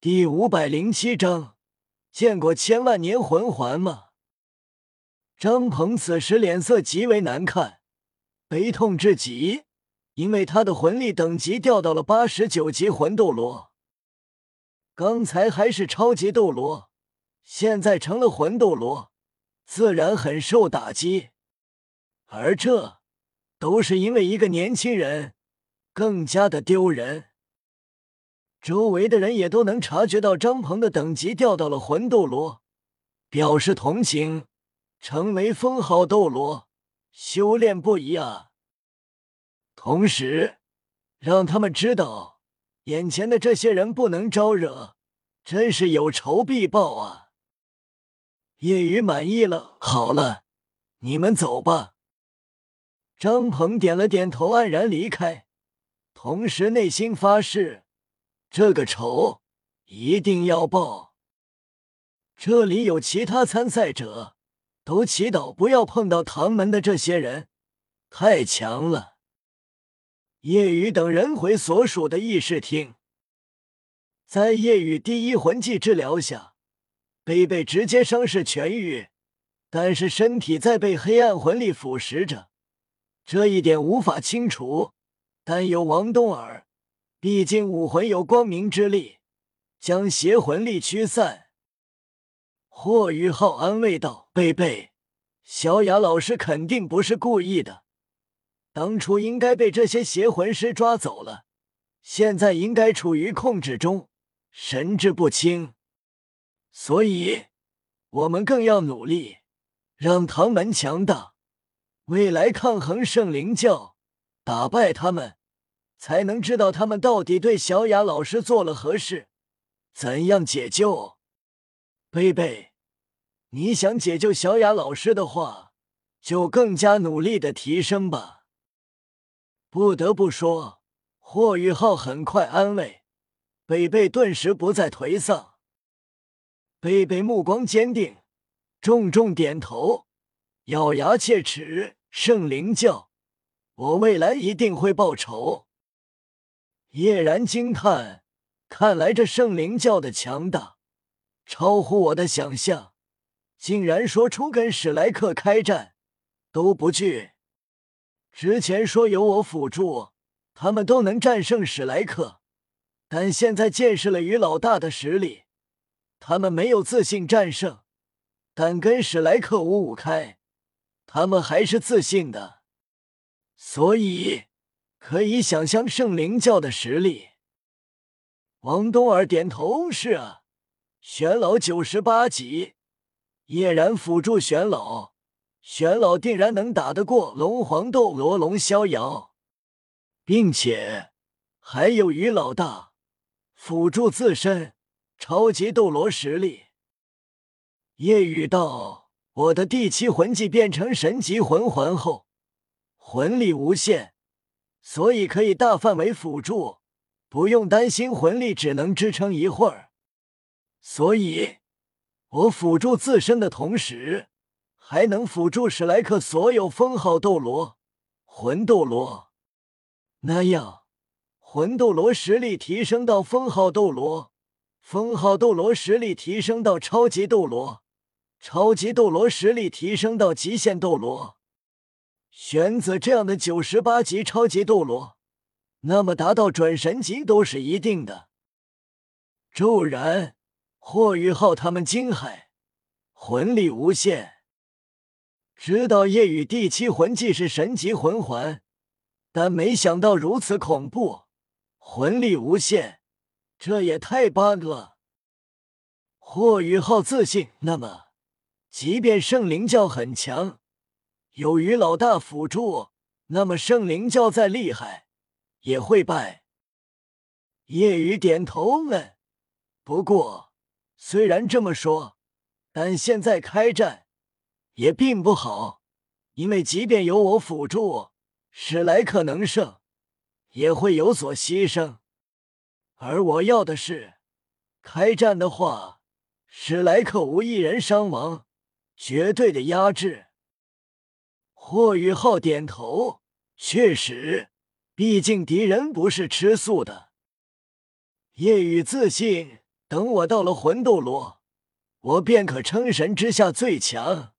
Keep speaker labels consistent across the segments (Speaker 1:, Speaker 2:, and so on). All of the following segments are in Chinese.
Speaker 1: 第五百零七章，见过千万年魂环吗？张鹏此时脸色极为难看，悲痛至极，因为他的魂力等级掉到了八十九级魂斗罗。刚才还是超级斗罗，现在成了魂斗罗，自然很受打击。而这都是因为一个年轻人，更加的丢人。周围的人也都能察觉到张鹏的等级掉到了魂斗罗，表示同情。成为封号斗罗，修炼不一啊！同时，让他们知道，眼前的这些人不能招惹，真是有仇必报啊！叶雨满意了，好了，你们走吧。张鹏点了点头，黯然离开，同时内心发誓。这个仇一定要报！这里有其他参赛者，都祈祷不要碰到唐门的这些人，太强了。夜雨等人回所属的议事厅，在夜雨第一魂技治疗下，贝贝直接伤势痊愈，但是身体在被黑暗魂力腐蚀着，这一点无法清除。但有王东儿。毕竟武魂有光明之力，将邪魂力驱散。霍雨浩安慰道：“贝贝，小雅老师肯定不是故意的，当初应该被这些邪魂师抓走了，现在应该处于控制中，神志不清。所以，我们更要努力，让唐门强大，未来抗衡圣灵教，打败他们。”才能知道他们到底对小雅老师做了何事，怎样解救？贝贝，你想解救小雅老师的话，就更加努力的提升吧。不得不说，霍雨浩很快安慰贝贝，顿时不再颓丧。贝贝目光坚定，重重点头，咬牙切齿：“圣灵教，我未来一定会报仇。”叶然惊叹：“看来这圣灵教的强大，超乎我的想象，竟然说出跟史莱克开战都不惧。之前说有我辅助，他们都能战胜史莱克，但现在见识了于老大的实力，他们没有自信战胜，但跟史莱克五五开，他们还是自信的。所以。”可以想象圣灵教的实力。王东儿点头：“是啊，玄老九十八级，叶然辅助玄老，玄老定然能打得过龙皇斗罗龙逍遥，并且还有于老大辅助自身超级斗罗实力。”叶雨道：“我的第七魂技变成神级魂环后，魂力无限。”所以可以大范围辅助，不用担心魂力只能支撑一会儿。所以，我辅助自身的同时，还能辅助史莱克所有封号斗罗、魂斗罗。那样，魂斗罗实力提升到封号斗罗，封号斗罗实力提升到超级斗罗，超级斗罗实力提升到极限斗罗。选择这样的九十八级超级斗罗，那么达到准神级都是一定的。骤然，霍雨浩他们惊骇，魂力无限。知道夜雨第七魂技是神级魂环，但没想到如此恐怖，魂力无限，这也太 bug 了。霍雨浩自信，那么，即便圣灵教很强。有于老大辅助，那么圣灵教再厉害也会败。叶雨点头问：“不过，虽然这么说，但现在开战也并不好，因为即便有我辅助，史莱克能胜，也会有所牺牲。而我要的是，开战的话，史莱克无一人伤亡，绝对的压制。”霍雨浩点头，确实，毕竟敌人不是吃素的。夜雨自信，等我到了魂斗罗，我便可称神之下最强；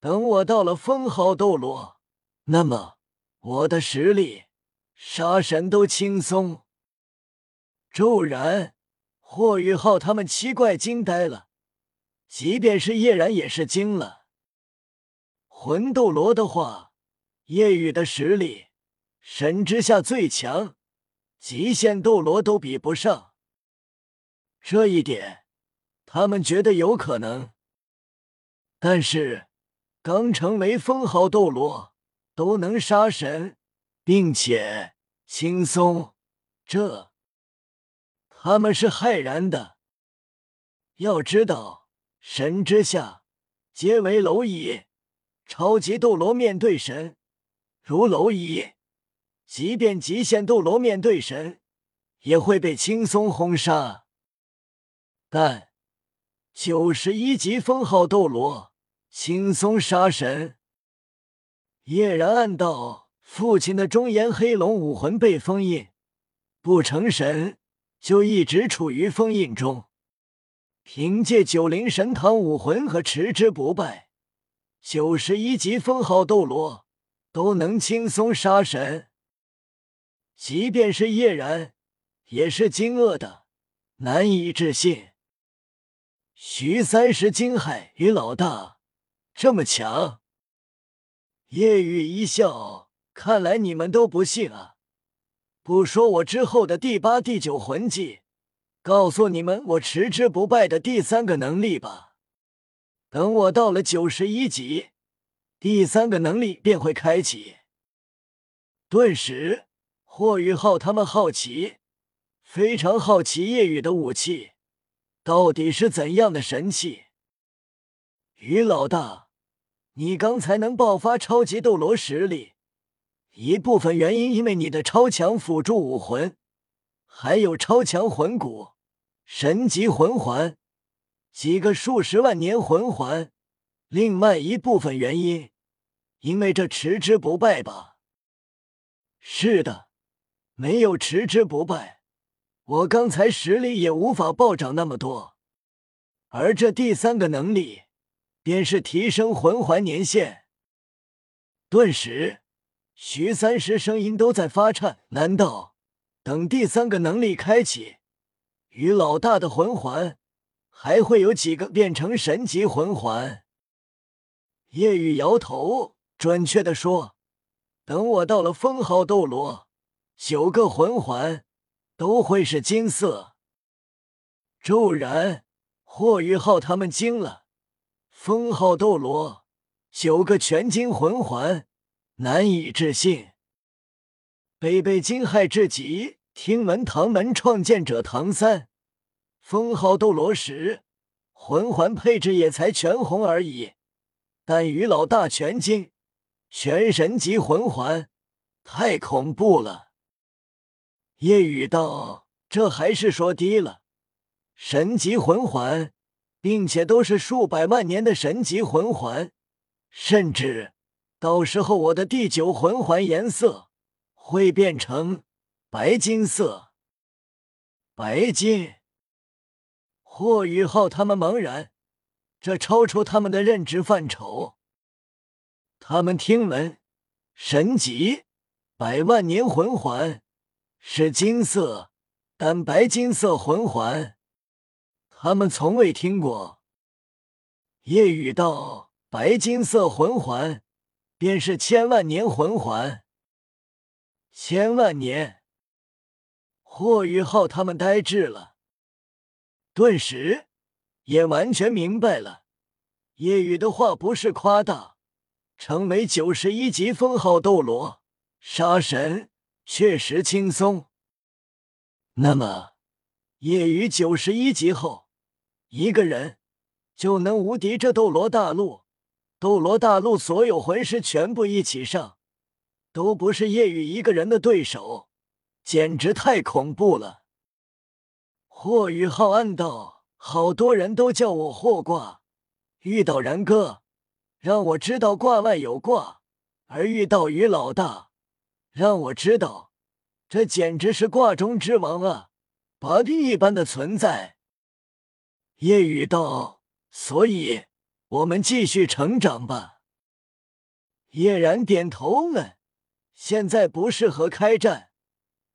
Speaker 1: 等我到了封号斗罗，那么我的实力杀神都轻松。骤然，霍雨浩他们七怪惊呆了，即便是叶然也是惊了。魂斗罗的话，叶雨的实力神之下最强，极限斗罗都比不上。这一点，他们觉得有可能。但是，刚成为封号斗罗都能杀神，并且轻松，这他们是骇然的。要知道，神之下皆为蝼蚁，超级斗罗面对神如蝼蚁，即便极限斗罗面对神，也会被轻松轰杀。但九十一级封号斗罗轻松杀神，叶然暗道：父亲的中炎黑龙武魂被封印，不成神就一直处于封印中。凭借九灵神堂武魂和持之不败，九十一级封号斗罗都能轻松杀神。即便是叶然，也是惊愕的，难以置信。徐三石惊骇：“于老大这么强？”叶雨一笑：“看来你们都不信啊！不说我之后的第八、第九魂技，告诉你们我持之不败的第三个能力吧。等我到了九十一级，第三个能力便会开启。”顿时，霍雨浩他们好奇，非常好奇叶雨的武器。到底是怎样的神器？于老大，你刚才能爆发超级斗罗实力，一部分原因因为你的超强辅助武魂，还有超强魂骨、神级魂环、几个数十万年魂环。另外一部分原因，因为这持之不败吧？是的，没有持之不败。我刚才实力也无法暴涨那么多，而这第三个能力便是提升魂环年限。顿时，徐三石声音都在发颤。难道等第三个能力开启，于老大的魂环还会有几个变成神级魂环？叶雨摇头，准确的说，等我到了封号斗罗，九个魂环。都会是金色。骤然，霍雨浩他们惊了。封号斗罗，九个全金魂环，难以置信。贝贝惊骇至极。听闻唐门创建者唐三，封号斗罗时，魂环配置也才全红而已。但于老大全金，全神级魂环，太恐怖了。夜雨道：“这还是说低了，神级魂环，并且都是数百万年的神级魂环，甚至到时候我的第九魂环颜色会变成白金色。白金。”霍雨浩他们茫然，这超出他们的认知范畴。他们听闻神级百万年魂环。是金色，但白金色魂环，他们从未听过。夜雨道：“白金色魂环，便是千万年魂环。千万年。”霍雨浩他们呆滞了，顿时也完全明白了，夜雨的话不是夸大。成为九十一级封号斗罗，杀神。确实轻松。那么，夜雨九十一级后，一个人就能无敌这斗罗大陆。斗罗大陆所有魂师全部一起上，都不是夜雨一个人的对手，简直太恐怖了。霍雨浩暗道：好多人都叫我霍挂，遇到然哥，让我知道挂外有挂；而遇到于老大。让我知道，这简直是挂中之王啊，拔地一般的存在。夜雨道：“所以，我们继续成长吧。”叶然点头问：“现在不适合开战，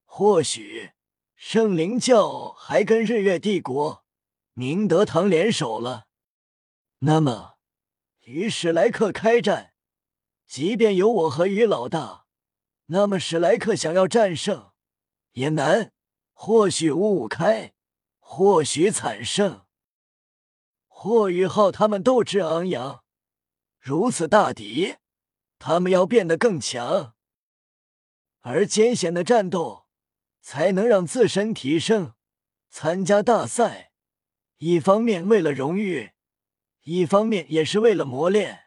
Speaker 1: 或许圣灵教还跟日月帝国、明德堂联手了。那么，与史莱克开战，即便有我和于老大，那么史莱克想要战胜也难。或许五五开，或许惨胜。霍雨浩他们斗志昂扬，如此大敌。”他们要变得更强，而艰险的战斗才能让自身提升。参加大赛，一方面为了荣誉，一方面也是为了磨练。